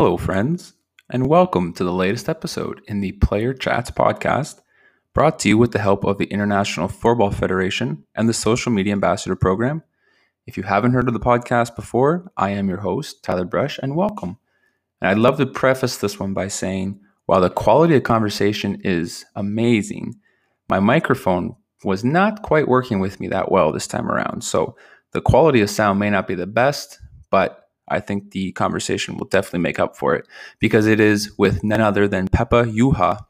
Hello, friends, and welcome to the latest episode in the Player Chats podcast, brought to you with the help of the International Floorball Federation and the Social Media Ambassador Program. If you haven't heard of the podcast before, I am your host, Tyler Brush, and welcome. And I'd love to preface this one by saying while the quality of conversation is amazing, my microphone was not quite working with me that well this time around. So the quality of sound may not be the best, but I think the conversation will definitely make up for it because it is with none other than Pepa Juha.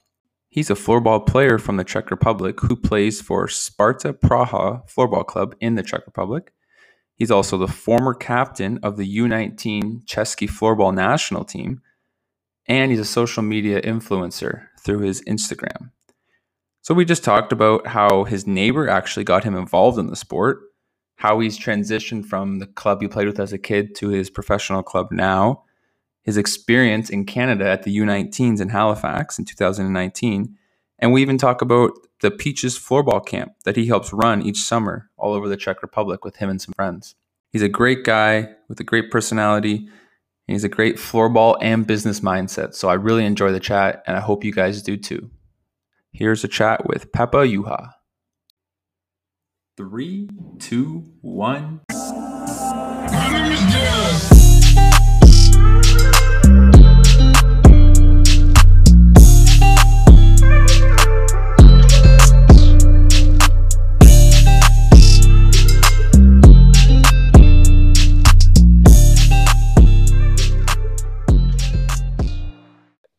He's a floorball player from the Czech Republic who plays for Sparta Praha Floorball Club in the Czech Republic. He's also the former captain of the U19 Chesky Floorball national team, and he's a social media influencer through his Instagram. So, we just talked about how his neighbor actually got him involved in the sport how he's transitioned from the club he played with as a kid to his professional club now, his experience in Canada at the U19s in Halifax in 2019. And we even talk about the Peaches floorball camp that he helps run each summer all over the Czech Republic with him and some friends. He's a great guy with a great personality. And he's a great floorball and business mindset. So I really enjoy the chat, and I hope you guys do too. Here's a chat with Pepa Juha. Three, two, one.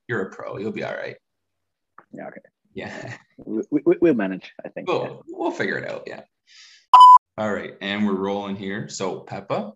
You're a pro. You'll be all right. Yeah. Okay. Yeah. We, we, we'll manage. I think. Yeah. we'll figure it out. Yeah. All right. And we're rolling here. So, Pepa,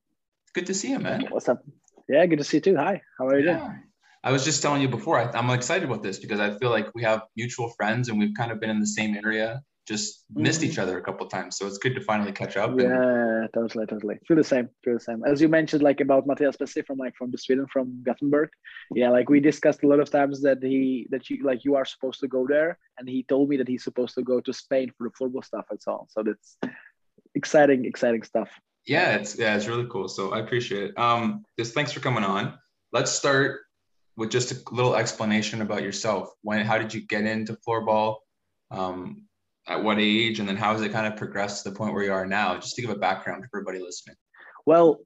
good to see you, man. What's up? Yeah, good to see you too. Hi. How are you doing? I was just telling you before, I, I'm excited about this because I feel like we have mutual friends and we've kind of been in the same area, just missed Mhm. each other a couple times. So it's good to finally catch up. And, Yeah, totally, totally. Feel the same. Feel the same. As you mentioned, like about Matthias Pessi from like from the Sweden from Gothenburg. Yeah, like we discussed a lot of times that he that you like you are supposed to go there, and he told me that he's supposed to go to Spain for the football stuff and so on. So that's exciting, exciting stuff. yeah, it's yeah, it's really cool. So I appreciate it. Um, just thanks for coming on. Let's start with just a little explanation about yourself. When, how did you get into floorball? Um, at what age, and then how has it kind of progressed to the point where you are now? Just to give a background for everybody listening. Well,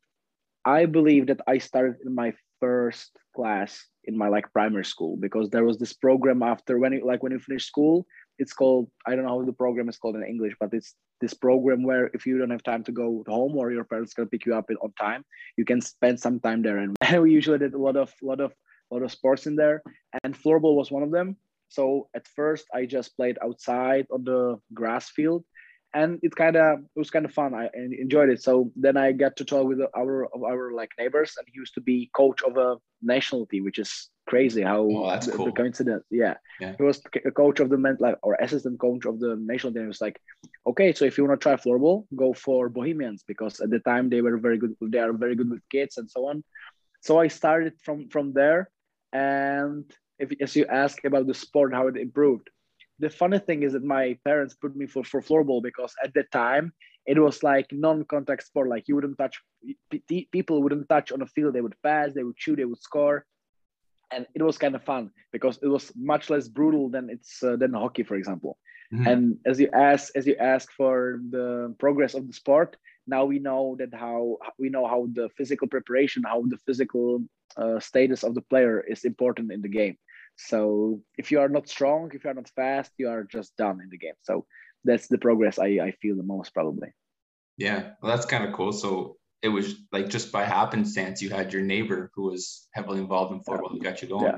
I believe that I started in my first class in my like primary school because there was this program after when you like when you finish school. It's called I don't know how the program is called in English, but it's this program where if you don't have time to go home or your parents can pick you up on time, you can spend some time there. And we usually did a lot of lot of lot of sports in there, and floorball was one of them. So at first I just played outside on the grass field and it kind of it was kind of fun. I enjoyed it. So then I got to talk with our of our like neighbors, and he used to be coach of a national team, which is crazy. How Oh, that's the, the coincidence? Yeah. Yeah. he was a coach of the men like or assistant coach of the national team. He was like, okay, so if you want to try floorball, go for Bohemians because at the time they were very good. They are very good with kids and so on. So I started from from there, and if as you ask about the sport, how it improved the funny thing is that my parents put me for, for floorball because at the time it was like non-contact sport. Like you wouldn't touch people wouldn't touch on the field. They would pass they would shoot they would score. And it was kind of fun because it was much less brutal than it's uh, than hockey for example. Mhm. and as you ask as you ask for the progress of the sport now we know that how we know how the physical preparation how the physical uh, status of the player is important in the game so if you are not strong if you are not fast you are just done in the game so that's the progress i, I feel the most probably Yeah, well, that's kind of cool. So it was like just by happenstance, you had your neighbor who was heavily involved in football who got you going. Yeah.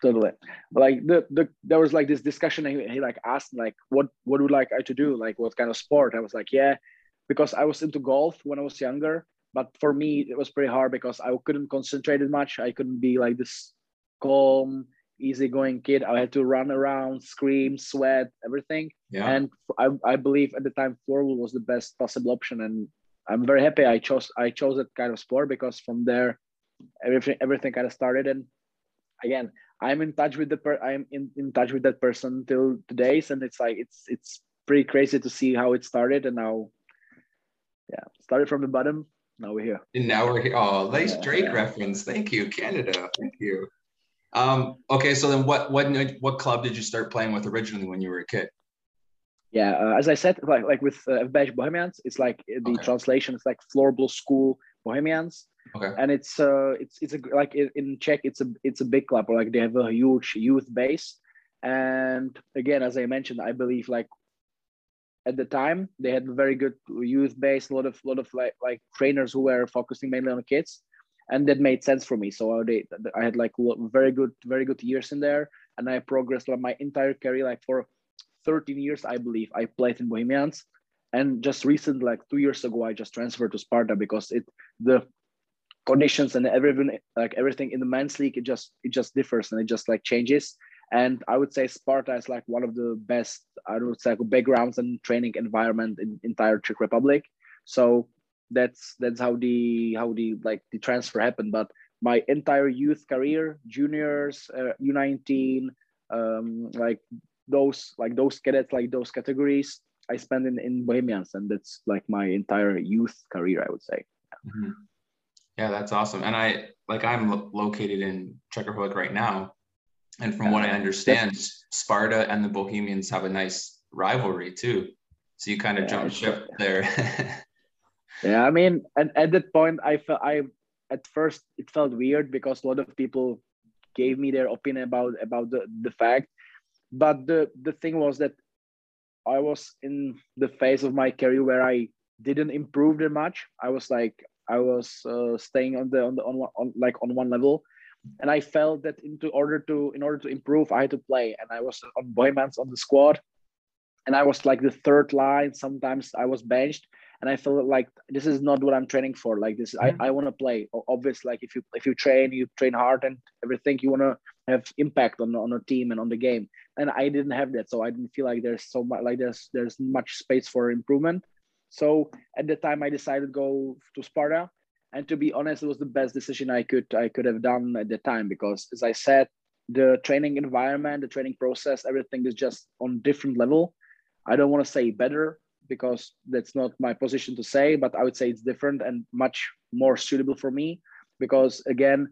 totally like the, the there was like this discussion and he, he like asked like what what would like i to do like what kind of sport i was like yeah because i was into golf when i was younger but for me it was pretty hard because i couldn't concentrate as much i couldn't be like this calm easygoing kid i had to run around scream sweat everything Yeah. and I, I believe at the time floorball was the best possible option and i'm very happy i chose i chose that kind of sport because from there everything everything kind of started and again i'm in touch with the per i'm in, in touch with that person till today's and it's like it's it's pretty crazy to see how it started and now yeah started from the bottom now we're here. And now we're here. Oh, nice Drake yeah. reference. Thank you, Canada. Thank you. Um, okay, so then what what what club did you start playing with originally when you were a kid? Yeah, uh, as I said, like like with uh, Bohemians, it's like the okay. translation is like floorball school Bohemians. Okay. And it's uh it's it's a like in Czech it's a it's a big club or like they have a huge youth base, and again as I mentioned I believe like at the time they had a very good youth base a lot of lot of like like trainers who were focusing mainly on kids and that made sense for me. So they, i had like very good very good years in there and i progressed like my entire career like for 13 years i believe i played in bohemians. And just recently like two years ago i just transferred to sparta because it the conditions and everything like everything in the men's league it just it just differs and it just like changes. And I would say Sparta is like one of the best, I would say, backgrounds and training environment in entire Czech Republic. So that's that's how the how the like the transfer happened. But my entire youth career, juniors, uh, U19, um, like those like those cadets, like those categories, I spent in in Bohemians, and that's like my entire youth career, I would say. Mm-hmm. Yeah, that's awesome. And I like I'm lo- located in Czech Republic right now, and from what I understand, Sparta and the Bohemians have a nice rivalry too. So you kind of yeah, jump ship there. yeah, I mean, and at that point, I felt I at first it felt weird because a lot of people gave me their opinion about about the the fact, but the the thing was that I was in the phase of my career where I didn't improve that much. I was like I was uh, staying on the on the on, on like on one level. And I felt that into order to in order to improve, I had to play, and I was on Bohemians on the squad, and I was like the third line. Sometimes I was benched, and I felt like this is not what I'm training for. Like this, mm-hmm. I, I want to play. Obviously, like if you if you train, you train hard and everything, you want to have impact on on a team and on the game. And I didn't have that, so I didn't feel like there's so much like there's there's much space for improvement. So at the time, I decided to go to Sparta and to be honest it was the best decision i could i could have done at the time because as i said the training environment the training process everything is just on different level i don't want to say better because that's not my position to say but i would say it's different and much more suitable for me because again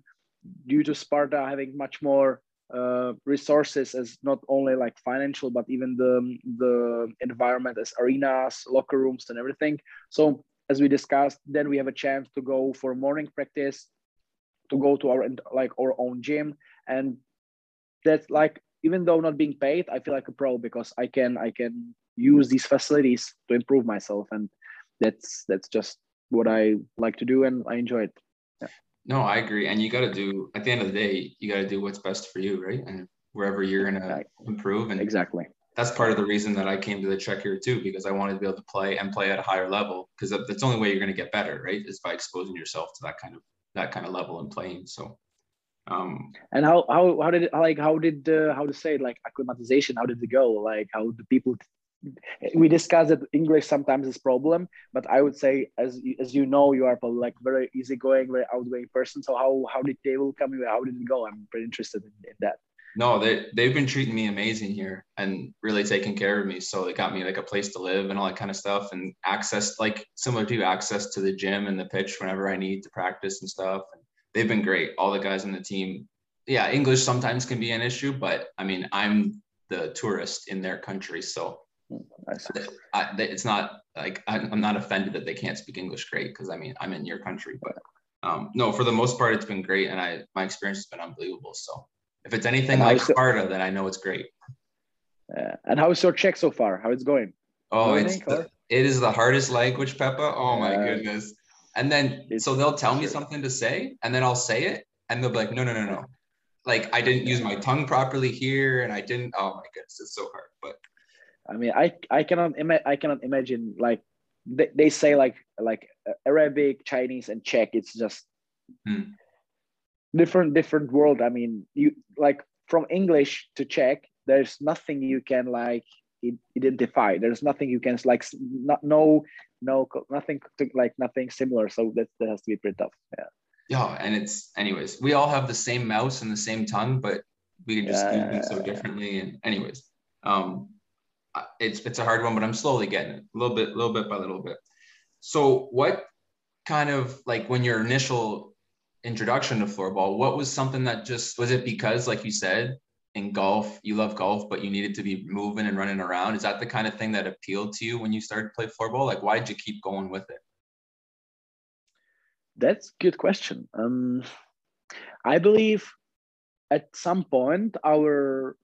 due to sparta having much more uh, resources as not only like financial but even the the environment as arenas locker rooms and everything. So as we discussed, then we have a chance to go for morning practice, to go to our like our own gym, and that's like even though not being paid, I feel like a pro because I can I can use these facilities to improve myself, and that's that's just what I like to do, and I enjoy it. Yeah. No, I agree, and you got to do at the end of the day, you got to do what's best for you, right? And wherever you're gonna improve, and exactly that's part of the reason that I came to the Czech here too, because I wanted to be able to play and play at a higher level. Because that's the only way you're going to get better, right? Is by exposing yourself to that kind of that kind of level and playing. So, um, and how how how did like how did uh, how to say it, like acclimatization? How did it go? Like how the people we discussed that English sometimes is a problem, but I would say as as you know, you are probably like very easygoing, very outgoing person. So how how did they welcome you? How did it go? I'm pretty interested in, in that. No, they they've been treating me amazing here and really taking care of me. So they got me like a place to live and all that kind of stuff and access like similar to access to the gym and the pitch whenever I need to practice and stuff. And they've been great. All the guys on the team. Yeah, English sometimes can be an issue, but I mean, I'm the tourist in their country, so I I, it's not like I'm not offended that they can't speak English great because I mean I'm in your country, but um, no, for the most part it's been great and I my experience has been unbelievable. So if it's anything and like Sparta, then I know it's great. Uh, and how is your Czech so far? How it's going? Oh, it's the, it is the hardest language, Pepa. Oh my uh, goodness. And then so they'll tell me something to say, and then I'll say it, and they'll be like, no, no, no, no. Like I didn't use my tongue properly here, and I didn't. Oh my goodness, it's so hard. But I mean, I I cannot ima- I cannot imagine like they, they say like like Arabic, Chinese, and Czech. It's just hmm. different different world. I mean you like from english to czech there's nothing you can like identify. There's nothing you can like not no no nothing to, like nothing similar. So that, that has to be pretty tough yeah. Yeah and it's anyways we all have the same mouse and the same tongue but we can just yeah, do things so differently and anyways. Um it's it's a hard one but i'm slowly getting it a little bit little bit by little bit so what kind of like when your initial introduction to floorball, what was something that just was it because, like you said, in golf, you love golf, but you needed to be moving and running around? Is that the kind of thing that appealed to you when you started to play floorball? Like, why did you keep going with it? That's good question. Um, I believe at some point our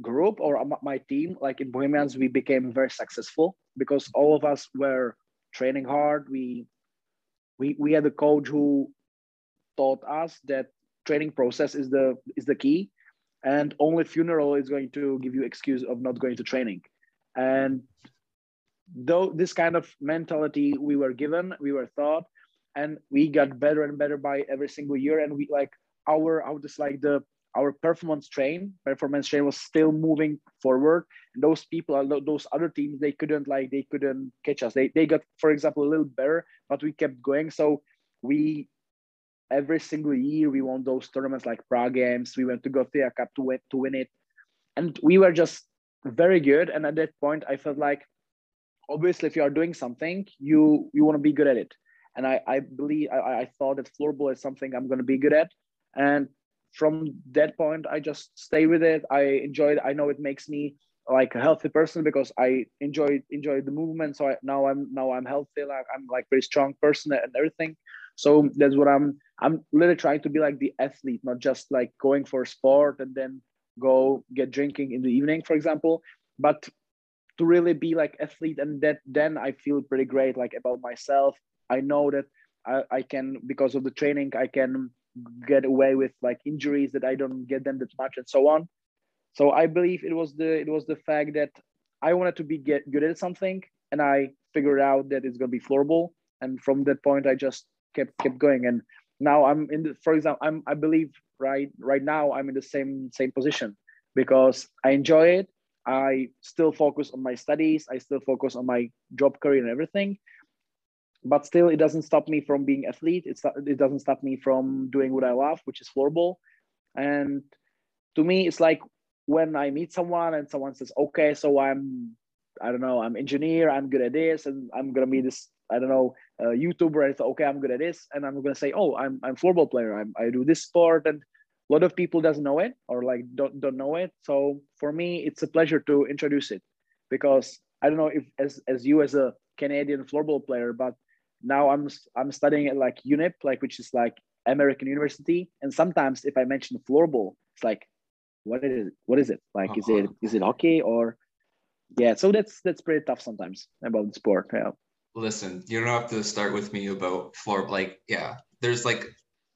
group or my team, like in Bohemians, we became very successful because all of us were training hard. We we we had a coach who taught us that training process is the is the key, and only funeral is going to give you excuse of not going to training, and though this kind of mentality we were given, we were taught, and we got better and better by every single year, and we like our our just like the our performance train performance train was still moving forward. And those people uh, those other teams they couldn't like they couldn't catch us. They, they got for example a little better but we kept going. So we every single year we won those tournaments like prague games. We went to gothia cup to win to win it. And we were just very good. And at that point i felt like obviously if you are doing something you you want to be good at it. And i i believe i, I thought that floorball is something i'm going to be good at. And from that point i just stay with it. I enjoy it. I know it makes me like a healthy person because i enjoy enjoy the movement. So I, now i'm now i'm healthy like i'm like very strong person and everything. So that's what i'm i'm literally trying to be like the athlete not just like going for sport and then go get drinking in the evening for example. But to really be like athlete and that then i feel pretty great like about myself. I know that I, I can because of the training i can get away with like injuries that I don't get them that much and so on. So I believe it was the it was the fact that I wanted to be get good at something and I figured out that it's gonna be floorball. And from that point I just kept kept going. And now I'm in the for example, I'm I believe right right now I'm in the same same position because I enjoy it. I still focus on my studies, I still focus on my job career and everything but still it doesn't stop me from being athlete. It's, it doesn't stop me from doing what i love which is floorball. And to me it's like when i meet someone and someone says okay so i'm i don't know i'm engineer i'm good at this and i'm gonna be this i don't know uh, youtuber and okay i'm good at this and i'm gonna say oh i'm i'm floorball player. I'm, i do this sport and a lot of people doesn't know it or like don't, don't know it. So for me it's a pleasure to introduce it because i don't know if as, as you as a canadian floorball player but now I'm I'm studying at like UNYP, like which is like American University. And sometimes if I mention floorball, it's like, what is it? What is it? Like, uh-huh. is it uh-huh. it hockey or yeah? So that's that's pretty tough sometimes about the sport. Yeah. Listen, you don't have to start with me about floor. Like, yeah, there's like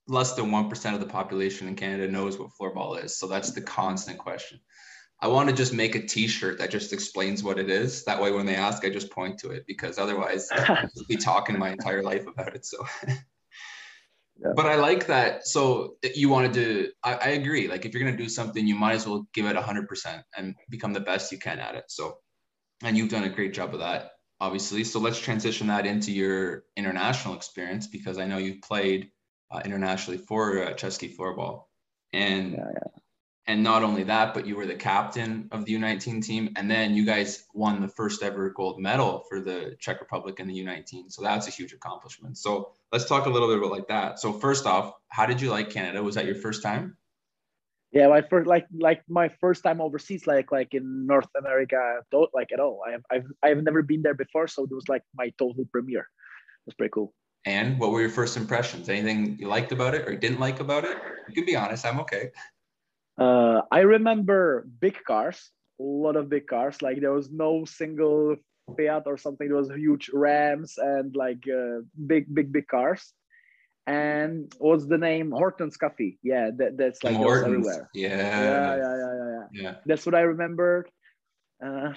less than one percent of the population in Canada knows what floorball is. So that's the constant question. I want to just make a T-shirt that just explains what it is. That way, when they ask, I just point to it because otherwise, I'll be talking my entire life about it. So, yeah. but I like that. So you wanted to. I, I agree. Like if you're gonna do something, you might as well give it hundred percent and become the best you can at it. So, and you've done a great job of that, obviously. So let's transition that into your international experience because I know you've played uh, internationally for uh, Chesky floorball, and. Yeah, yeah and not only that, but you were the captain of the U19 team. And then you guys won the first ever gold medal for the Czech Republic in the U19. So that's a huge accomplishment. So let's talk a little bit about like that. So first off, how did you like Canada? Was that your first time? Yeah, my first like like my first time overseas, like like in North America, like at all. I have I've I've never been there before, so it was like my total premiere. It was pretty cool. And what were your first impressions? Anything you liked about it or didn't like about it? You can be honest. I'm okay. Uh, I remember big cars, a lot of big cars. Like there was no single Fiat or something. There was huge Rams and like uh, big, big, big cars. And what's the name? Hortons Coffee. Yeah, that, that's like everywhere. Yeah. yeah. Yeah, yeah, yeah, yeah, yeah. That's what I remembered. Uh,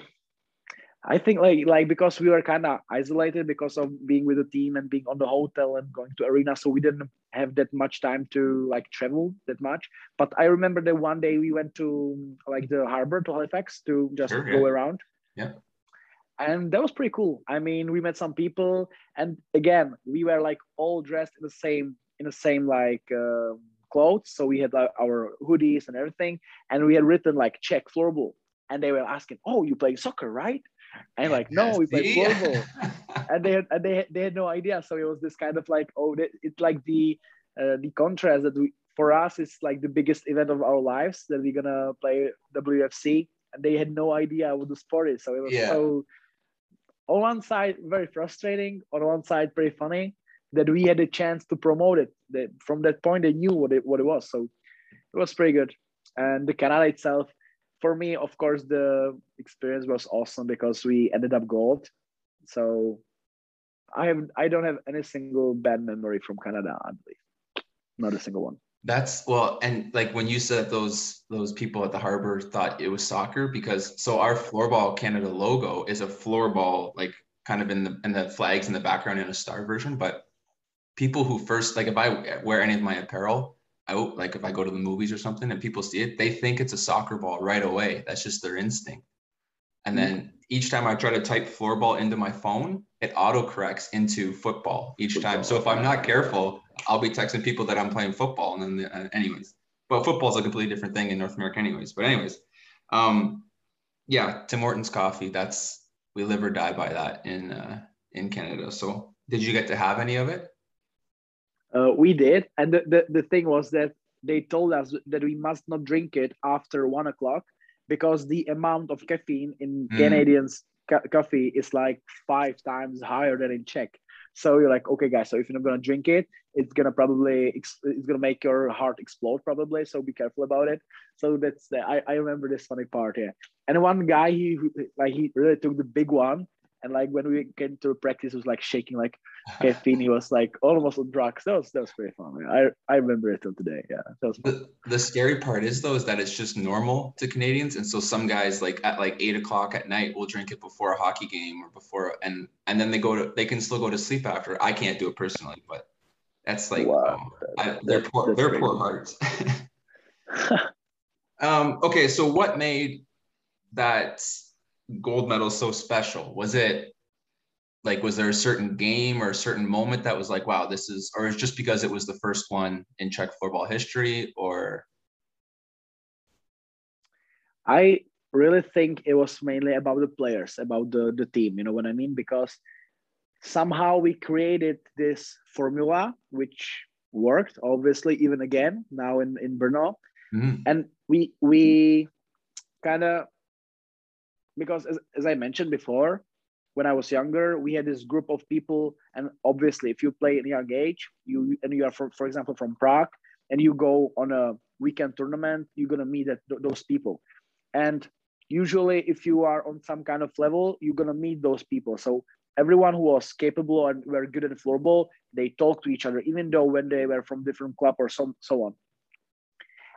I think like like because we were kind of isolated because of being with the team and being on the hotel and going to arena, so we didn't have that much time to like travel that much. But I remember that one day we went to like the harbor to Halifax to just sure, go around. Yeah. And that was pretty cool. I mean, we met some people, and again, we were like all dressed in the same in the same like uh, clothes. So we had like, our hoodies and everything, and we had written like Czech floorball, and they were asking, "Oh, you play soccer, right?" And like, no, we play floorball. and they had, and they, they had no idea. So it was this kind of like, oh, it's like the, uh, the contrast that we, for us, it's like the biggest event of our lives that we're gonna play WFC. And they had no idea what the sport is. So it was yeah. so, on one side, very frustrating. On one side, pretty funny that we had a chance to promote it. That from that point, they knew what it what it was. So it was pretty good. And the Canada itself, for me, of course, the experience was awesome because we ended up gold. So I have I don't have any single bad memory from Canada. I believe not a single one. That's well, and like when you said those those people at the harbor thought it was soccer because so our floorball Canada logo is a floorball like kind of in the in the flags in the background in a star version, but people who first like if I wear any of my apparel out, like if I go to the movies or something and people see it, they think it's a soccer ball right away. That's just their instinct. And then each time I try to type floorball into my phone, it auto corrects into football each time. So if I'm not careful, I'll be texting people that I'm playing football. And then, uh, anyways, but football is a completely different thing in North America, anyways. But anyways, um, yeah, Tim Hortons coffee. That's we live or die by that in uh, in Canada. So did you get to have any of it? Uh, we did, and the, the, the thing was that they told us that we must not drink it after one o'clock because the amount of caffeine in mm. Canadians ca- coffee is like five times higher than in Czech. So you're like, okay, guys. So if you're not gonna drink it, it's gonna probably ex- it's gonna make your heart explode probably. So be careful about it. So that's the I, I remember this funny part here. And one guy he like he really took the big one and like when we came to practice, it was like shaking like caffeine. he was like almost on drugs. That was that was pretty fun. I I remember it till today. Yeah. The, the scary part is though is that it's just normal to Canadians, and so some guys like at like eight o'clock at night will drink it before a hockey game or before and and then they go to they can still go to sleep after. I can't do it personally, but that's like wow. oh, I, they're poor they're poor hearts. um, okay, so what made that gold medal so special? Was it like was there a certain game or a certain moment that was like, wow, this is, or is just because it was the first one in Czech football history, or? I really think it was mainly about the players, about the the team. You know what I mean? Because somehow we created this formula which worked obviously even again now in in Brno mm-hmm. and we we kind of because as, as I mentioned before, when I was younger, we had this group of people, and obviously, if you play at a young age, you and you are, for, for example, from Prague, and you go on a weekend tournament, you're gonna meet that, those people, and usually, if you are on some kind of level, you're gonna meet those people. So everyone who was capable and were good at floorball, they talk to each other, even though when they were from different club or so, so on.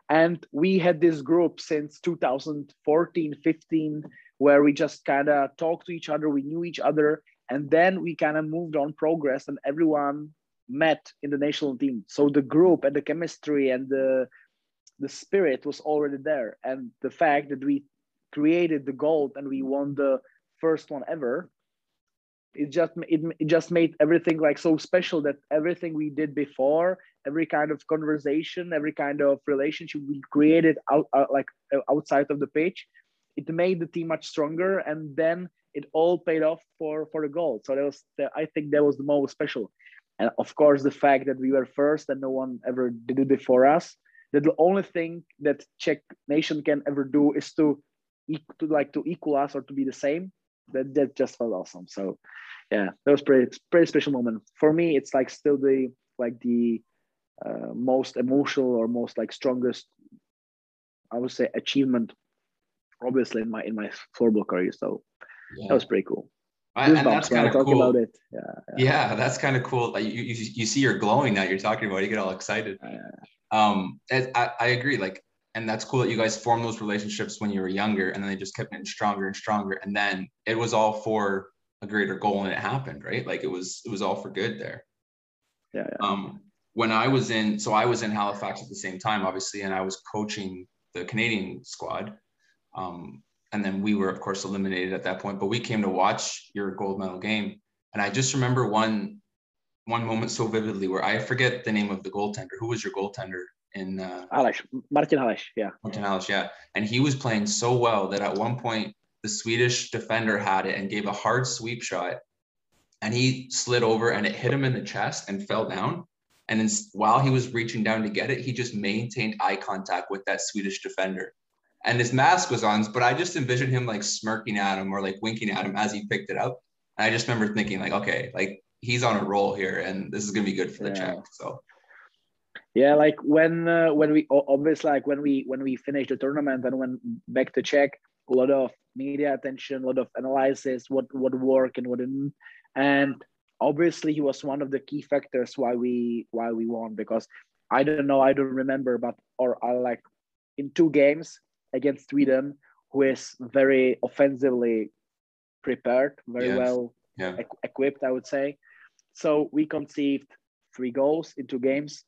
And we had this group since 2014, 15 where we just kind of talked to each other, we knew each other, and then we kind of moved on progress, and everyone met in the national team. So the group and the chemistry and the the spirit was already there, and the fact that we created the gold and we won the first one ever it just it, it just made everything like so special that everything we did before every kind of conversation every kind of relationship we created out, out like uh, outside of the pitch it made the team much stronger and then it all paid off for for the goal. So that was the, i think that was the most special. And of course the fact that we were first and no one ever did it before us that the only thing that czech nation can ever do is to to like to equal us or to be the same that that just felt awesome. So yeah that was pretty pretty special moment. For me it's like still the like the uh, most emotional or most like strongest i would say achievement obviously in my in my floorball career. So yeah. that was pretty cool. I, and that's kind of cool. About it. Yeah, yeah. yeah that's kind of cool. Like you, you, you see you're glowing now. You're talking about. It, you get all excited. Um, I, I agree. Like, and that's cool that you guys formed those relationships when you were younger, and then they just kept getting stronger and stronger, and then it was all for a greater goal, and it happened, right? Like it was it was all for good there. Yeah. yeah. Um, when I was in, so I was in Halifax at the same time, obviously, and I was coaching the Canadian squad. Um, and then we were, of course, eliminated at that point. But we came to watch your gold medal game, and I just remember one one moment so vividly where I forget the name of the goaltender. Who was your goaltender in? Uh, Aleš, Martin Aleš, yeah. Martin Aleš, yeah. And he was playing so well that at one point the Swedish defender had it and gave a hard sweep shot, and he slid over and it hit him in the chest and fell down. And then while he was reaching down to get it, he just maintained eye contact with that Swedish defender. And his mask was on, but I just envisioned him like smirking at him or like winking at him as he picked it up. And I just remember thinking, like, okay, like he's on a roll here and this is gonna be good for the yeah. Czech. So yeah, like when uh, when we obviously like when we when we finished the tournament and went back to Czech, a lot of media attention, a lot of analysis, what what worked and what didn't, and obviously he was one of the key factors why we why we won because I don't know, I don't remember, but or I like in two games against Sweden, who is very offensively prepared, very yes. well yeah. equipped, I would say. So we conceived three goals in two games,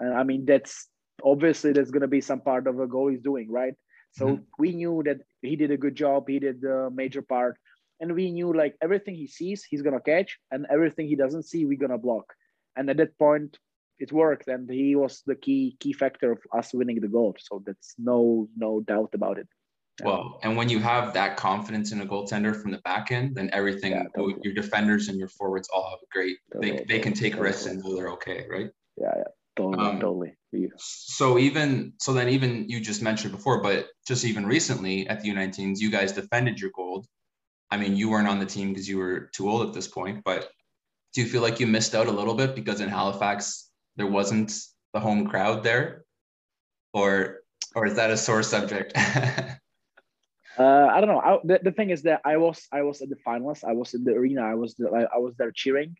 and I mean that's obviously there's going to be some part of a goal he's doing, right? So mm-hmm. we knew that he did a good job. He did the major part, and we knew like everything he sees, he's gonna catch, and everything he doesn't see, we're gonna block. And at that point, it worked, and he was the key key factor of us winning the goal. So that's no no doubt about it. Well, and when you have that confidence in a goaltender from the back end, then everything yeah, totally. your defenders and your forwards all have a great. Totally, they, they can take totally. risks and know they're okay, right? Yeah, yeah, totally, um, totally. Yeah. So even so, then even you just mentioned before, but just even recently at the U19s, you guys defended your gold. I mean, you weren't on the team because you were too old at this point, but do you feel like you missed out a little bit because in Halifax there wasn't the home crowd there, or or is that a sore subject? Uh, I don't know. I, the, the thing is that I was I was at the finals. I was in the arena. I was the, I, I was there cheering,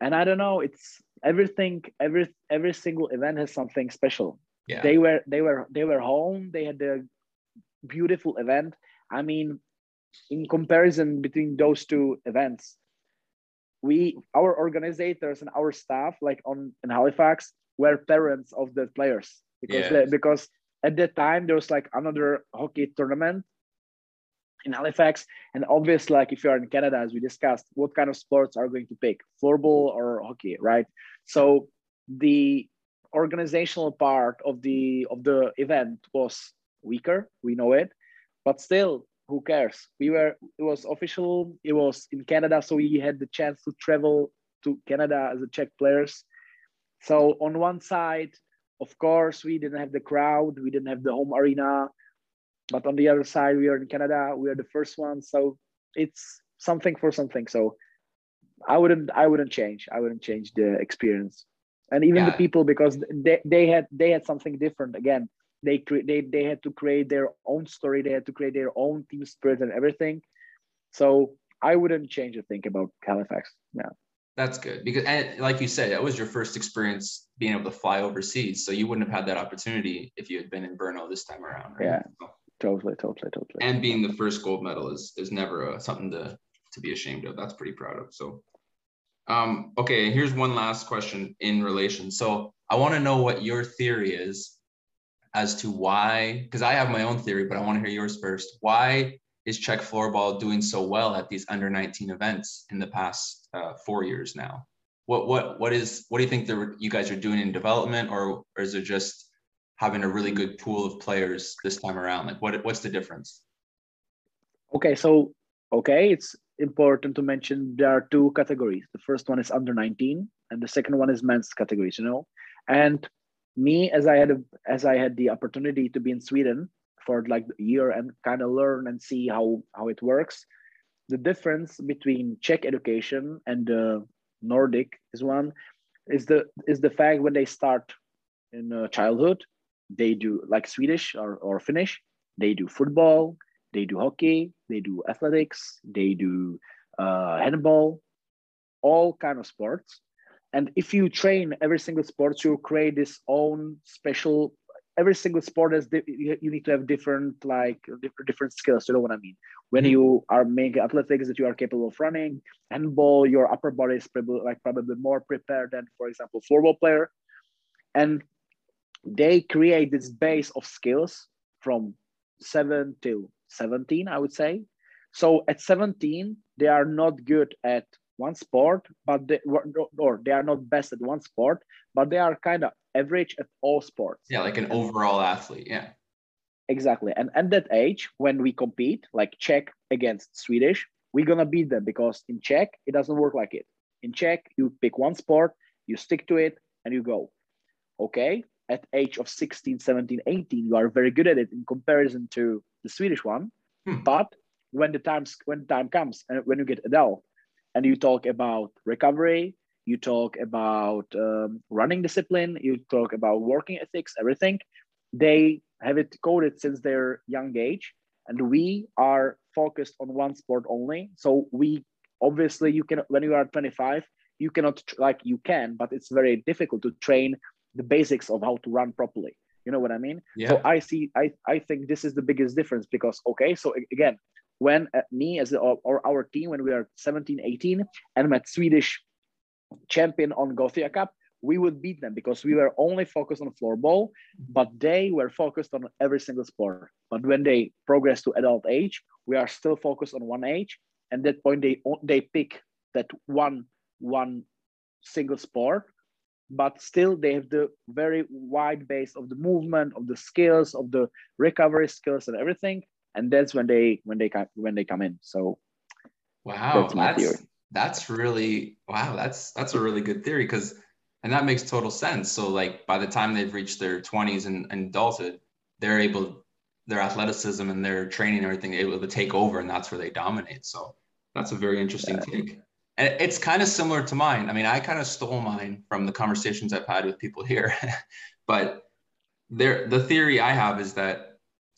and I don't know. It's everything. Every every single event has something special. Yeah. They were they were they were home. They had a beautiful event. I mean, in comparison between those two events, we our organizers and our staff, like on in Halifax, were parents of the players because yeah. they, because at that time there was like another hockey tournament in Halifax. And obviously, like if you're in Canada, as we discussed, what kind of sports are going to pick, floorball or hockey, right? So the organizational part of the of the event was weaker. We know it, but still, who cares? We were it was official. It was in Canada, so we had the chance to travel to Canada as a Czech players. So on one side, of course, we didn't have the crowd, we didn't have the home arena, but on the other side, we are in Canada. We are the first one, so it's something for something. So I wouldn't, I wouldn't change. I wouldn't change the experience, and even yeah. the people because they, they had they had something different. Again, they they they had to create their own story. They had to create their own team spirit and everything. So I wouldn't change a thing about Halifax. Yeah. That's good because, and like you said, that was your first experience being able to fly overseas. So you wouldn't have had that opportunity if you had been in Brno this time around. Right? Yeah, totally, totally, totally. And being the first gold medal is is never uh, something to to be ashamed of. That's pretty proud of. So, um, okay, here's one last question in relation. So I want to know what your theory is as to why, because I have my own theory, but I want to hear yours first. Why is Czech floorball doing so well at these under 19 events in the past uh, four years now? What what what is what do you think that you guys are doing in development, or, or is it just having a really good pool of players this time around? Like what what's the difference? Okay, so okay, it's important to mention there are two categories. The first one is under 19, and the second one is men's categories. You know, and me as I had a, as I had the opportunity to be in Sweden for like a year and kind of learn and see how how it works. The difference between Czech education and uh, Nordic is one is the is the fact when they start in uh, childhood, they do like Swedish or, or Finnish, they do football, they do hockey, they do athletics, they do uh, handball, all kind of sports. And if you train every single sport, you create this own special every single sport has you need to have different like different, different skills you know what i mean? When mm-hmm. you are making athletics that you are capable of running handball your upper body is probably like probably more prepared than for example floorball player. And they create this base of skills from 7 to 17 i would say. So at 17 they are not good at one sport, but they or they are not best at one sport, but they are kind of average at all sports. Yeah, like an overall athlete. Yeah. exactly. And at that age, when we compete, like Czech against Swedish, we're gonna beat them because in Czech it doesn't work like it. In Czech, you pick one sport, you stick to it, and you go. Okay, at age of 16, 17, 18, you are very good at it in comparison to the Swedish one. Hmm. But when the times when the time comes and when you get adult and you talk about recovery, you talk about um, running discipline, you talk about working ethics, everything, they have it coded since their young age. And we are focused on one sport only. So we obviously you can when you are 25, you cannot like you can, but it's very difficult to train the basics of how to run properly you know what i mean yeah. so i see i i think this is the biggest difference because okay so again when uh, me as the, or our team when we are 17 18 and met swedish champion on gothia cup we would beat them because we were only focused on floorball but they were focused on every single sport. But when they progress to adult age we are still focused on one age and that point they they pick that one one single sport but still they have the very wide base of the movement of the skills of the recovery skills and everything and that's when they when they come when they come in. So wow that's that's, that's really wow that's that's a really good theory because and that makes total sense. So like by the time they've reached their 20s and, and adulthood they're able their athleticism and their training and everything able to take over and that's where they dominate. So that's a very interesting yeah. take. And it's kind of similar to mine. I mean, I kind of stole mine from the conversations I've had with people here, but there, the theory I have is that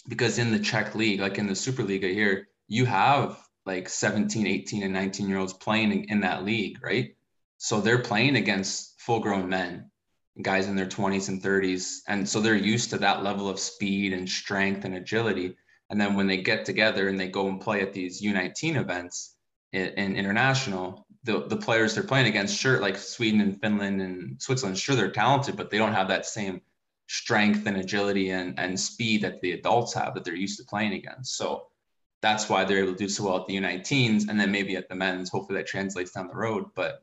because in the Czech league, like in the Superliga here, you have like 17, 18, and 19 year olds playing in that league, right? So they're playing against full grown men, guys in their 20s and 30s. And so they're used to that level of speed and strength and agility. And then when they get together and they go and play at these U19 events in, in international, the, the players they're playing against, sure, like Sweden and Finland and Switzerland, sure, they're talented, but they don't have that same strength and agility and, and speed that the adults have that they're used to playing against. So that's why they're able to do so well at the U19s and then maybe at the men's. Hopefully that translates down the road. But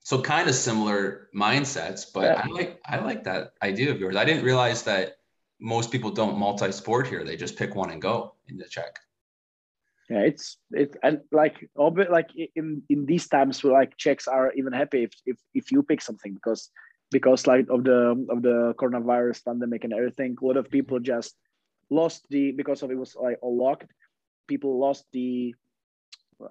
so kind of similar mindsets, but yeah. I like I like that idea of yours. I didn't realize that most people don't multi-sport here. They just pick one and go in the Czech yeah it's it and like bit like in in these times where like czechs are even happy if, if if you pick something because because like of the of the coronavirus pandemic and everything a lot of people mm-hmm. just lost the because of it was like all locked people lost the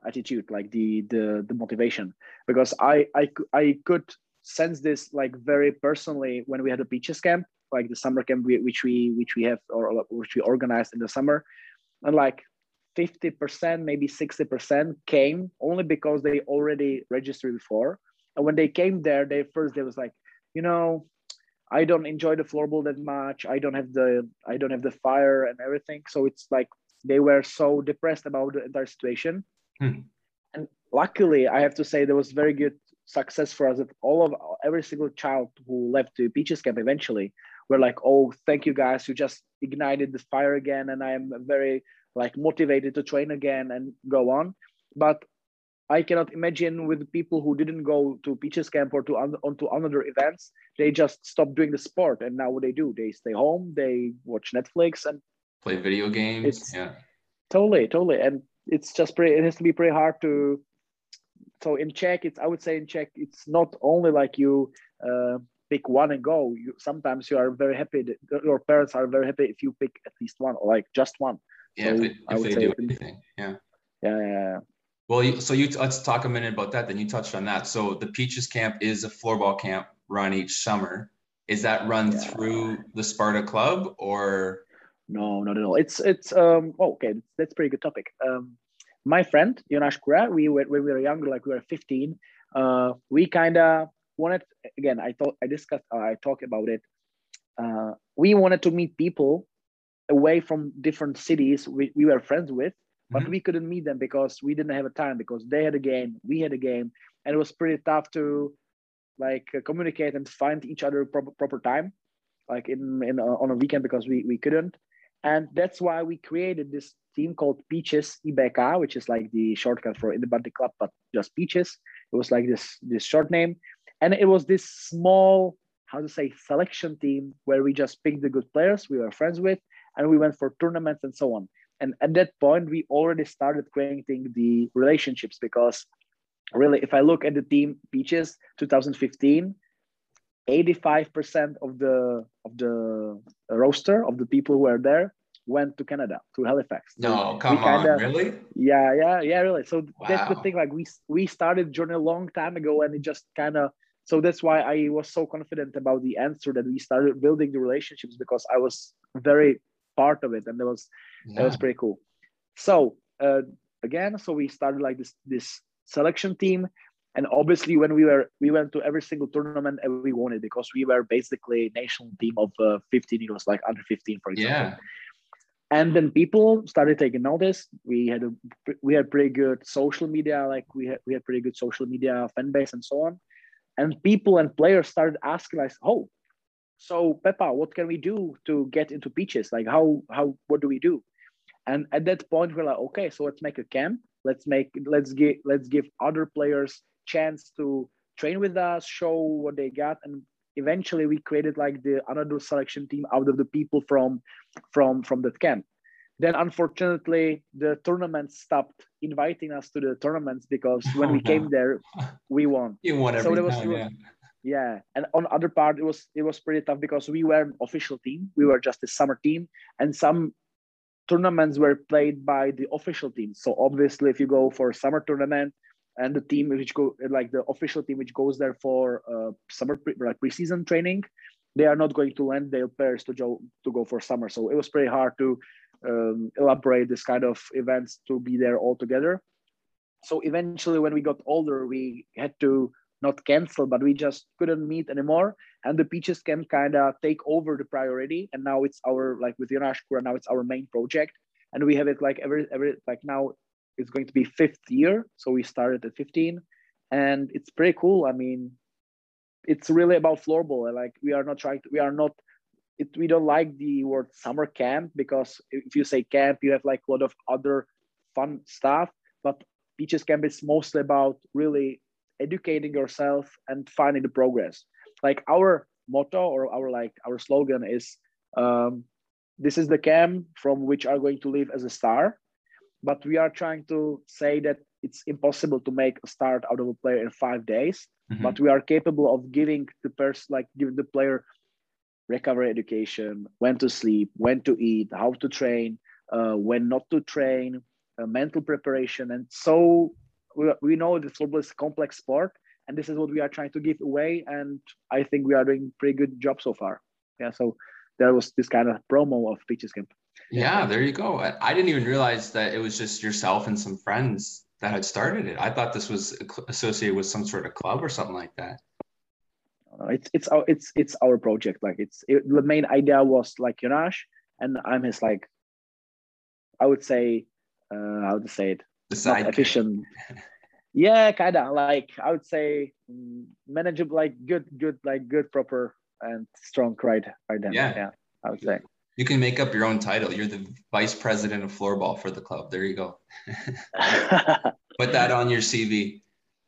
attitude like the the the motivation. Because i i i could sense this like very personally when we had a Peaches camp like the summer camp which we which we have or which we organized in the summer. And like 50%, maybe 60% came only because they already registered before. And when they came there, they first they was like, you know, I don't enjoy the floorball that much. I don't have the I don't have the fire and everything. So it's like they were so depressed about the entire situation. Hmm. And luckily, I have to say there was very good success for us that all of every single child who left the Peaches camp eventually were like, oh, thank you guys. You just ignited the fire again. And I am very like motivated to train again and go on. But I cannot imagine with people who didn't go to Peaches Camp or to on, onto another events, they just stopped doing the sport. And now what they do? They stay home, they watch Netflix and play video games. yeah. Totally, totally. And it's just pretty it has to be pretty hard to so in Czech, it's I would say in Czech, it's not only like you uh, pick one and go. You sometimes you are very happy that your parents are very happy if you pick at least one or like just one. Yeah, so if, if they do anything. Yeah, yeah, yeah. Well, so you let's talk a minute about that. Then you touched on that. So the Peaches Camp is a floorball camp run each summer. Is that run yeah. through the Sparta Club or? No, not at all. It's it's um oh, okay. That's pretty good topic. Um, my friend Jonas Kura, we were when we were younger, like we were 15. Uh, we kind of wanted again. I thought I discussed. Uh, I talked about it. Uh, we wanted to meet people away from different cities we, we were friends with but mm-hmm. we couldn't meet them because we didn't have a time because they had a game we had a game and it was pretty tough to like uh, communicate and find each other proper, proper time like in, in uh, on a weekend because we, we couldn't and that's why we created this team called Peaches IBK, which is like the shortcut for Independent Club, but just Peaches. It was like this this short name, and it was this small, how to say, selection team where we just picked the good players we were friends with, and we went for tournaments and so on. And at that point, we already started creating the relationships because really, if I look at the team Peaches 2015, 85% of the of the roster of the people who were there went to Canada to Halifax. No, come kinda, on, really? Yeah, yeah, yeah, really. So wow. that's the thing. Like we we started journey a long time ago, and it just kind of. So that's why I was so confident about the answer that we started building the relationships because I was very part of it, and that was yeah. that was pretty cool. So uh, again, so we started like this this selection team, and obviously when we were we went to every single tournament and we won it because we were basically national team of uh, 15 years, like under 15, for example. Yeah and then people started taking notice we had a we had pretty good social media like we had we had pretty good social media fan base and so on and people and players started asking us oh so Pepa, what can we do to get into Peaches like how how what do we do? And at that point we're like okay so let's make a camp. Let's make let's give let's give other players chance to train with us show what they got. And eventually we created like the another selection team out of the people from from from that camp. Then unfortunately the tournament stopped inviting us to the tournaments because when we oh, came there we won. You won every so was, time, yeah. Yeah and on other part it was it was pretty tough because we were an official team. We were just a summer team and some tournaments were played by the official team. So obviously if you go for a summer tournament and the team which go like the official team which goes there for uh, summer pre, like preseason training they are not going to lend their players to go to go for summer. So it was pretty hard to um, elaborate this kind of events to be there all together. So eventually when we got older we had to not cancel but we just couldn't meet anymore and the peaches camp kind of take over the priority and now it's our like with Jonas now it's our main project and we have it like every every like now it's going to be fifth year. So we started at 15 and it's pretty cool. I mean, it's really about floorball. Like we are not trying to, we are not, it, we don't like the word summer camp because if you say camp, you have like a lot of other fun stuff. But Peaches Camp is mostly about really educating yourself and finding the progress. Like our motto or our like our slogan is um, this is the camp from which are going to live as a star but we are trying to say that it's impossible to make a start out of a player in five days mm-hmm. but we are capable of giving the person like giving the player recovery education when to sleep when to eat how to train uh, when not to train uh, mental preparation and so we, we know that floorball is a complex sport and this is what we are trying to give away and i think we are doing pretty good job so far yeah so there was this kind of promo of Peaches Camp yeah, there you go. I didn't even realize that it was just yourself and some friends that had started it. I thought this was associated with some sort of club or something like that. It's it's our it's it's our project. Like it's it, the main idea was like Jonas, and I'm his like, I would say, uh, how to say it, the efficient. yeah, kind of like I would say mm, manageable, like good, good, like good, proper and strong right right then. Yeah, yeah, I would say. You can make up your own title. You're the vice president of floorball for the club. There you go. Put that on your CV.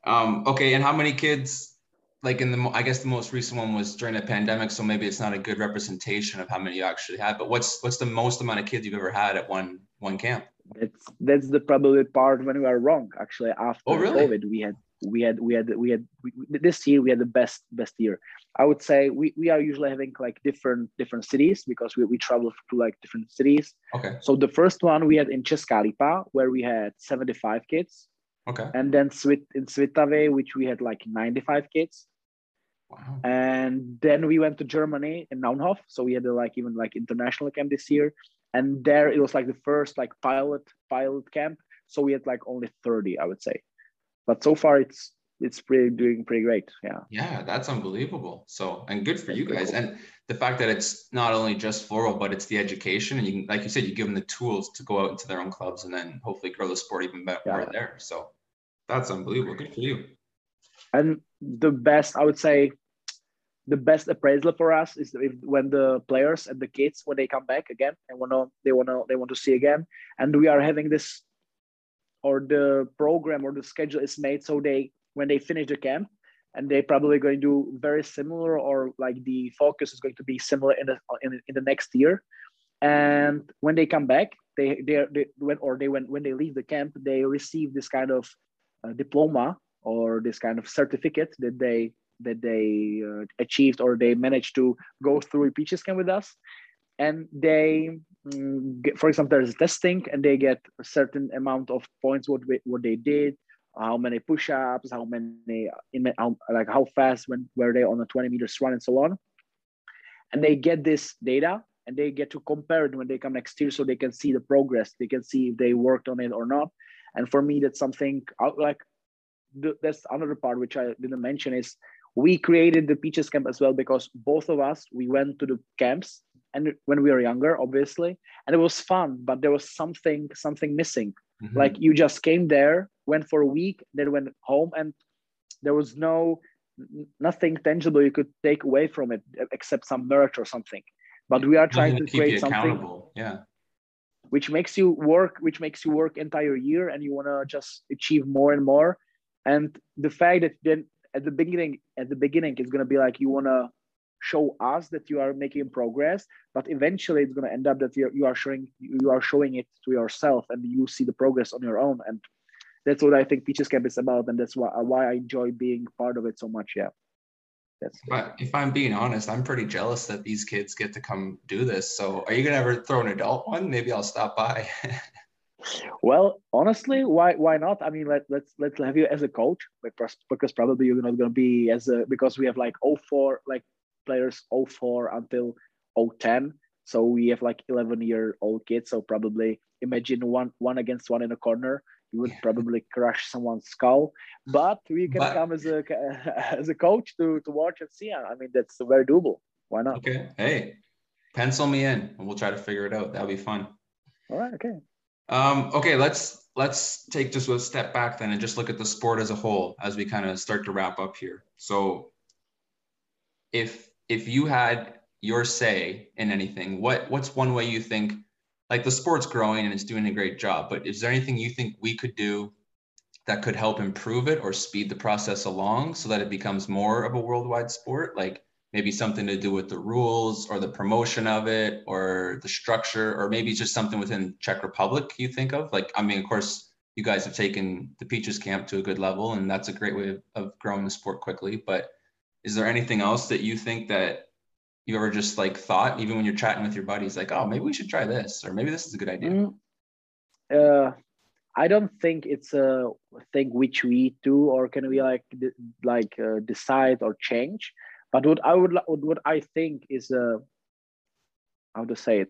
Um, okay, and how many kids? Like in the, I guess the most recent one was during the pandemic, so maybe it's not a good representation of how many you actually had. But what's what's the most amount of kids you've ever had at one one camp? That's that's the probably part when we are wrong. Actually, after oh, really? COVID, we had we had we had we had we, this year we had the best best year. I would say we, we are usually having like different different cities because we, we travel to like different cities. Okay. So the first one we had in Česká Lípa where we had 75 kids. Okay. And then in Svitavy which we had like 95 kids. Wow. and then we went to germany in Naunhof. So we had a, like even like international camp this year and there it was like the first like pilot pilot camp so we had like only 30 i would say but so far it's it's pretty doing pretty great. Yeah. Yeah, that's unbelievable. So and good for that's you guys. Cool. And the fact that it's not only just floorball, but it's the education, and you can, like you said, you give them the tools to go out into their own clubs and then hopefully grow the sport even better yeah. there. So that's unbelievable. Good for you. And the best, I would say, the best appraisal for us is if, when the players and the kids when they come back again and wanna they wanna they want to see again, and we are having this or the program or the schedule is made so they when they finish the camp and they probably going to do very similar or like the focus is going to be similar in the in, in the next year. And when they come back they they, they when or they when when they leave the camp they receive this kind of uh, diploma or this kind of certificate that they that they uh, achieved or they managed to go through a camp with us. And they mm, get, for example there's testing and they get a certain amount of points what we, what they did how many push-ups how many in how, like how fast when were they on a 20 meters run and so on. And they get this data and they get to compare it when they come next year so they can see the progress. They can see if they worked on it or not. And for me that's something like that's another part which i didn't mention is we created the peaches camp as well because both of us we went to the camps and when we were younger obviously and it was fun but there was something something missing. Mm-hmm. like you just came there went for a week then went home and there was no nothing tangible you could take away from it except some merch or something. But we are trying to, to create something yeah. which makes you work which makes you work entire year and you want to just achieve more and more. And the fact that then at the beginning at the beginning it's going to be like you want to show us that you are making progress but eventually it's going to end up that you you are showing you are showing it to yourself and you see the progress on your own. And that's what i think peaches camp is about and that's why, why i enjoy being part of it so much yeah. That's but if i'm being honest i'm pretty jealous that these kids get to come do this. So are you going to ever throw an adult one? Maybe i'll stop by Well, honestly, why why not? I mean, let let's let's have you as a coach because because probably you're not going to be as a because we have like 04 like players 04 until 010. So we have like 11 year old kids. So probably imagine one one against one in a corner. You would probably crush someone's skull. But we can but, come as a as a coach to to watch and see. I mean, that's very doable. Why not? Okay. Hey, pencil me in, and we'll try to figure it out. That'll be fun. All right. Okay. Um, okay, let's let's take just a step back then and just look at the sport as a whole as we kind of start to wrap up here. So, if if you had your say in anything, what what's one way you think like the sport's growing and it's doing a great job, but is there anything you think we could do that could help improve it or speed the process along so that it becomes more of a worldwide sport? Like maybe something to do with the rules or the promotion of it or the structure or maybe just something within czech republic you think of? Like i mean of course you guys have taken the peaches camp to a good level and that's a great way of, of growing the sport quickly but is there anything else that you think that you ever just like thought even when you're chatting with your buddies like oh maybe we should try this or maybe this is a good idea mm, uh, i don't think it's a thing which we do or can we like like uh, decide or change but what I would what I think is uh, how to say it,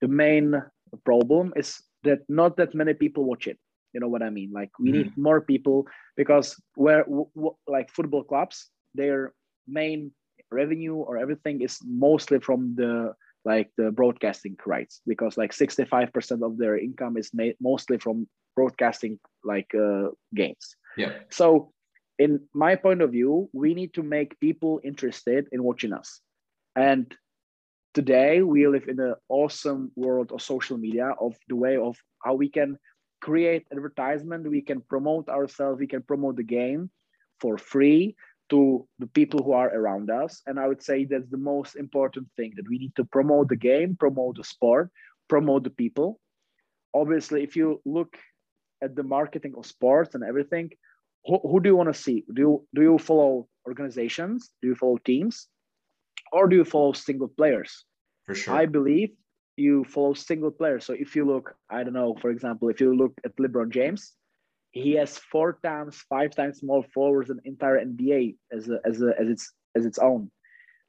the main problem is that not that many people watch it. You know what I mean? Like we mm. need more people because where w- w- like football clubs, their main revenue or everything is mostly from the like the broadcasting rights because like 65% of their income is made mostly from broadcasting like uh, games. Yeah. So in my point of view, we need to make people interested in watching us. And today we live in an awesome world of social media, of the way of how we can create advertisement, we can promote ourselves, we can promote the game for free to the people who are around us. And I would say that's the most important thing that we need to promote the game, promote the sport, promote the people. Obviously, if you look at the marketing of sports and everything, who, who do you want to see? Do you do you follow organizations? Do you follow teams, or do you follow single players? For sure. I believe you follow single players. So if you look, I don't know, for example, if you look at LeBron James, he has four times, five times more followers than entire NBA as a, as a, as its as its own.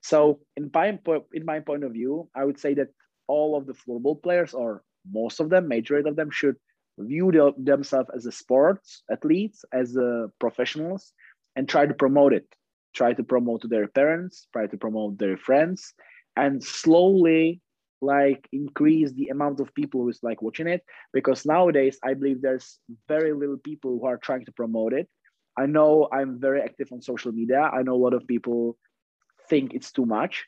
So in my in my point of view, I would say that all of the floorball players, or most of them, majority of them, should view the, themselves as a sports athletes, as a professionals, and try to promote it. Try to promote to their parents, try to promote their friends, and slowly like increase the amount of people who's like watching it. Because nowadays, I believe there's very little people who are trying to promote it. I know I'm very active on social media. I know a lot of people think it's too much,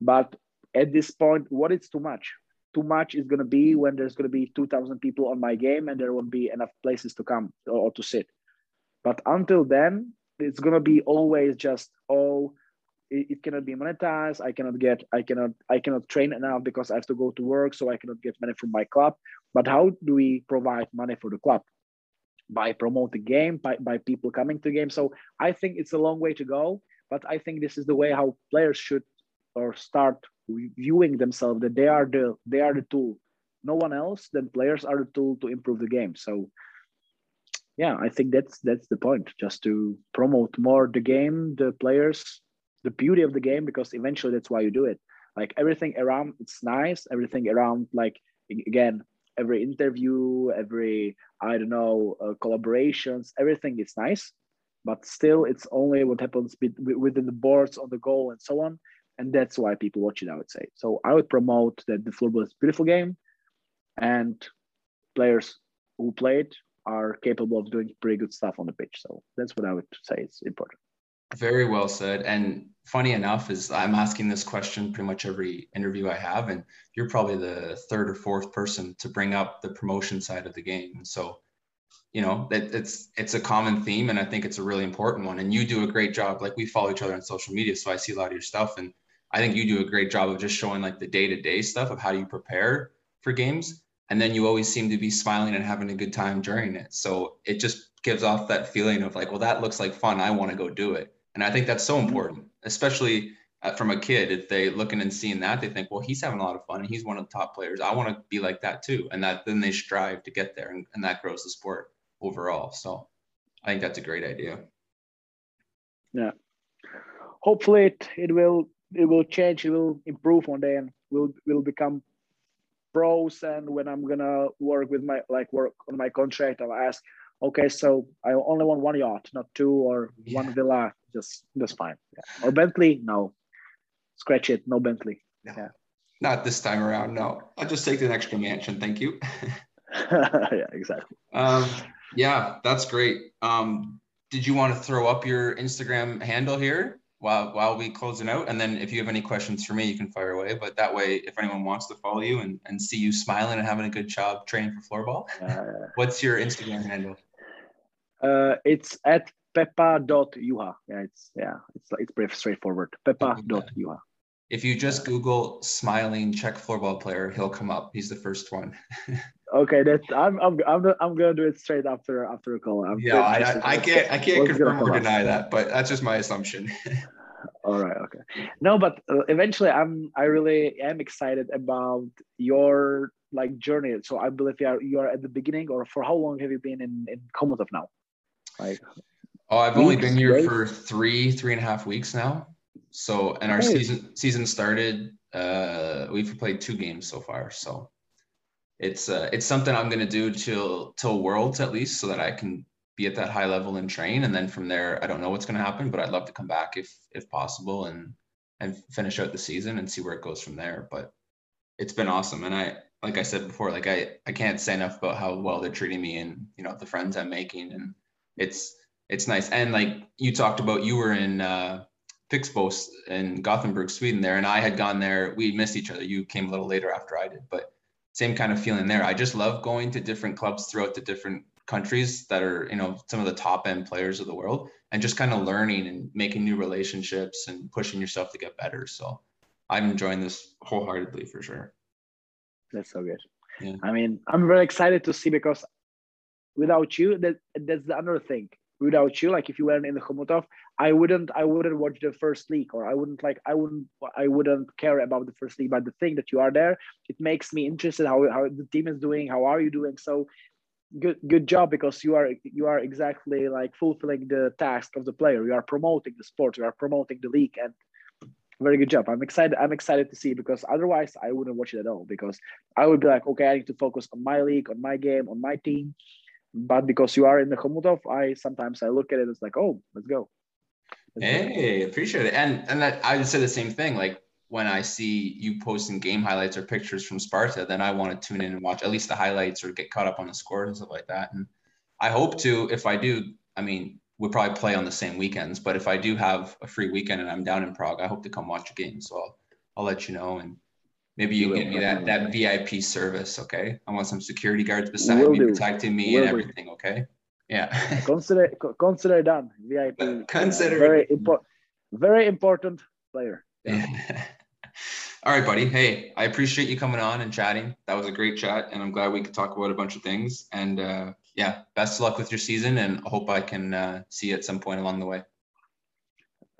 but at this point, what is too much? Too much is going to be when there's going to be 2000 people on my game and there won't be enough places to come or, to sit. But until then it's going to be always just oh it, it, cannot be monetized. I cannot get i cannot i cannot train enough because i have to go to work so i cannot get money from my club. But how do we provide money for the club? By promoting game by, by people coming to game. So i think it's a long way to go but i think this is the way how players should or start viewing themselves that they are the they are the tool. No one else then players are the tool to improve the game. So yeah i think that's that's the point. Just to promote more the game the players the beauty of the game because eventually that's why you do it. Like everything around it's nice. Everything around like again every interview every i don't know uh, collaborations everything is nice. But still it's only what happens within the boards on the goal and so on and that's why people watch it i would say so i would promote that the floorball is a beautiful game and players who play it are capable of doing pretty good stuff on the pitch so that's what i would say is important very well said. And funny enough is I'm asking this question pretty much every interview I have, and you're probably the third or fourth person to bring up the promotion side of the game. So, you know, that it's it's a common theme, and I think it's a really important one. And you do a great job. Like we follow each other on social media, so I see a lot of your stuff, and I think you do a great job of just showing like the day to day stuff of how you prepare for games. And then you always seem to be smiling and having a good time during it. So it just gives off that feeling of like, well, that looks like fun. I want to go do it and I think that's so important, especially uh, from a kid. If they looking and seeing that, they think, well, he's having a lot of fun and he's one of the top players. I want to be like that too. And that then they strive to get there and, and that grows the sport overall. So I think that's a great idea. Yeah. Hopefully it, it will it will change, it will improve one day and will will become pros and when I'm gonna work with my like work on my contract, I'll ask, okay, so I only want one yacht, not two or yeah. one villa just that's fine. Yeah. Or Bentley, no. Scratch it, no Bentley. Yeah. Not this time around. No, I'll just take an extra mansion. Thank you. yeah, exactly. Um, yeah, that's great. Um, did you want to throw up your Instagram handle here while while we closing out? And then if you have any questions for me, you can fire away. But that way, if anyone wants to follow you and, and see you smiling and having a good job training for floorball, uh, what's your Instagram handle? Uh, it's at Pepa.juha. Yeah, it's yeah, it's it's pretty straightforward. Pepa.juha. If you just Google smiling Czech floorball player, he'll come up. He's the first one. okay, that's I'm I'm I'm, I'm gonna do it straight after after a call. I'm yeah, I, I, I, can't I can't confirm or deny that, but that's just my assumption. All right. Okay. No, but uh, eventually, I'm I really am excited about your like journey. So I believe you are you are at the beginning, or for how long have you been in in Chomutov now? Like Oh, I've only been here right? for three, three and a half weeks now. So, and our season season started. Uh, we've played two games so far. So, it's uh, it's something I'm gonna do till till Worlds at least, so that I can be at that high level and train. And then from there, I don't know what's gonna happen, but I'd love to come back if if possible and and finish out the season and see where it goes from there. But it's been awesome, and I like I said before, like I I can't say enough about how well they're treating me and you know the friends I'm making, and it's it's nice. And like you talked about, you were in uh, Pixbo in Gothenburg, Sweden there, and I had gone there. We missed each other. You came a little later after I did, but same kind of feeling there. I just love going to different clubs throughout the different countries that are, you know, some of the top end players of the world and just kind of learning and making new relationships and pushing yourself to get better. So I'm enjoying this wholeheartedly for sure. That's so good. Yeah. I mean, I'm very excited to see because without you, that that's the other thing without you like if you weren't in the Chomutov I wouldn't I wouldn't watch the first league or I wouldn't like I wouldn't I wouldn't care about the first league but the thing that you are there it makes me interested how, how the team is doing how are you doing? So good good job because you are you are exactly like fulfilling the task of the player. You are promoting the sport you are promoting the league and very good job. I'm excited i'm excited to see because otherwise i wouldn't watch it at all because i would be like okay i need to focus on my league on my game on my team but because you are in the Chomutov, I sometimes I look at it as like, oh, let's go. Hey, appreciate it. And and that I would say the same thing. Like when I see you posting game highlights or pictures from Sparta, then I want to tune in and watch at least the highlights or get caught up on the scores and stuff like that. And I hope to, if I do, I mean, we'll probably play on the same weekends, but if I do have a free weekend and I'm down in Prague, I hope to come watch a game. So I'll, I'll let you know. And Maybe you can give me that that VIP service, okay? I want some security guards beside Will me do. protecting me Will and everything, do. okay? Yeah. consider consider done. VIP. Consider very important. Very important player. Yeah. All right, buddy. Hey, I appreciate you coming on and chatting. That was a great chat, and I'm glad we could talk about a bunch of things. And uh, yeah, best of luck with your season, and I hope I can uh, see you at some point along the way.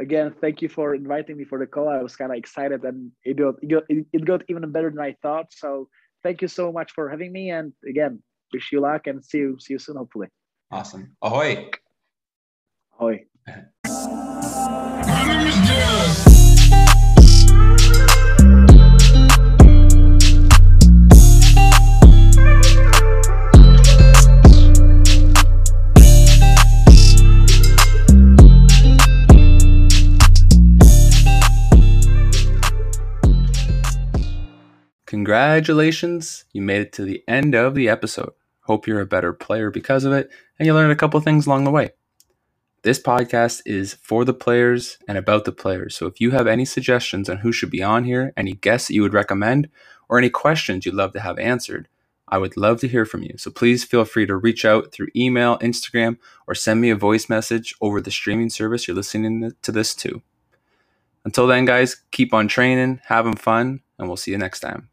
Again, thank you for inviting me for the call. I was kind of excited, and it got, it got it got even better than I thought. So thank you so much for having me, and again, wish you luck and see you see you soon, hopefully. Awesome. Ahoy. Ahoy. Congratulations, you made it to the end of the episode. Hope you're a better player because of it, and you learned a couple things along the way. This podcast is for the players and about the players. So if you have any suggestions on who should be on here, any guests that you would recommend, or any questions you'd love to have answered, I would love to hear from you. So please feel free to reach out through email, Instagram, or send me a voice message over the streaming service you're listening to this to. Until then, guys, keep on training, having fun, and we'll see you next time.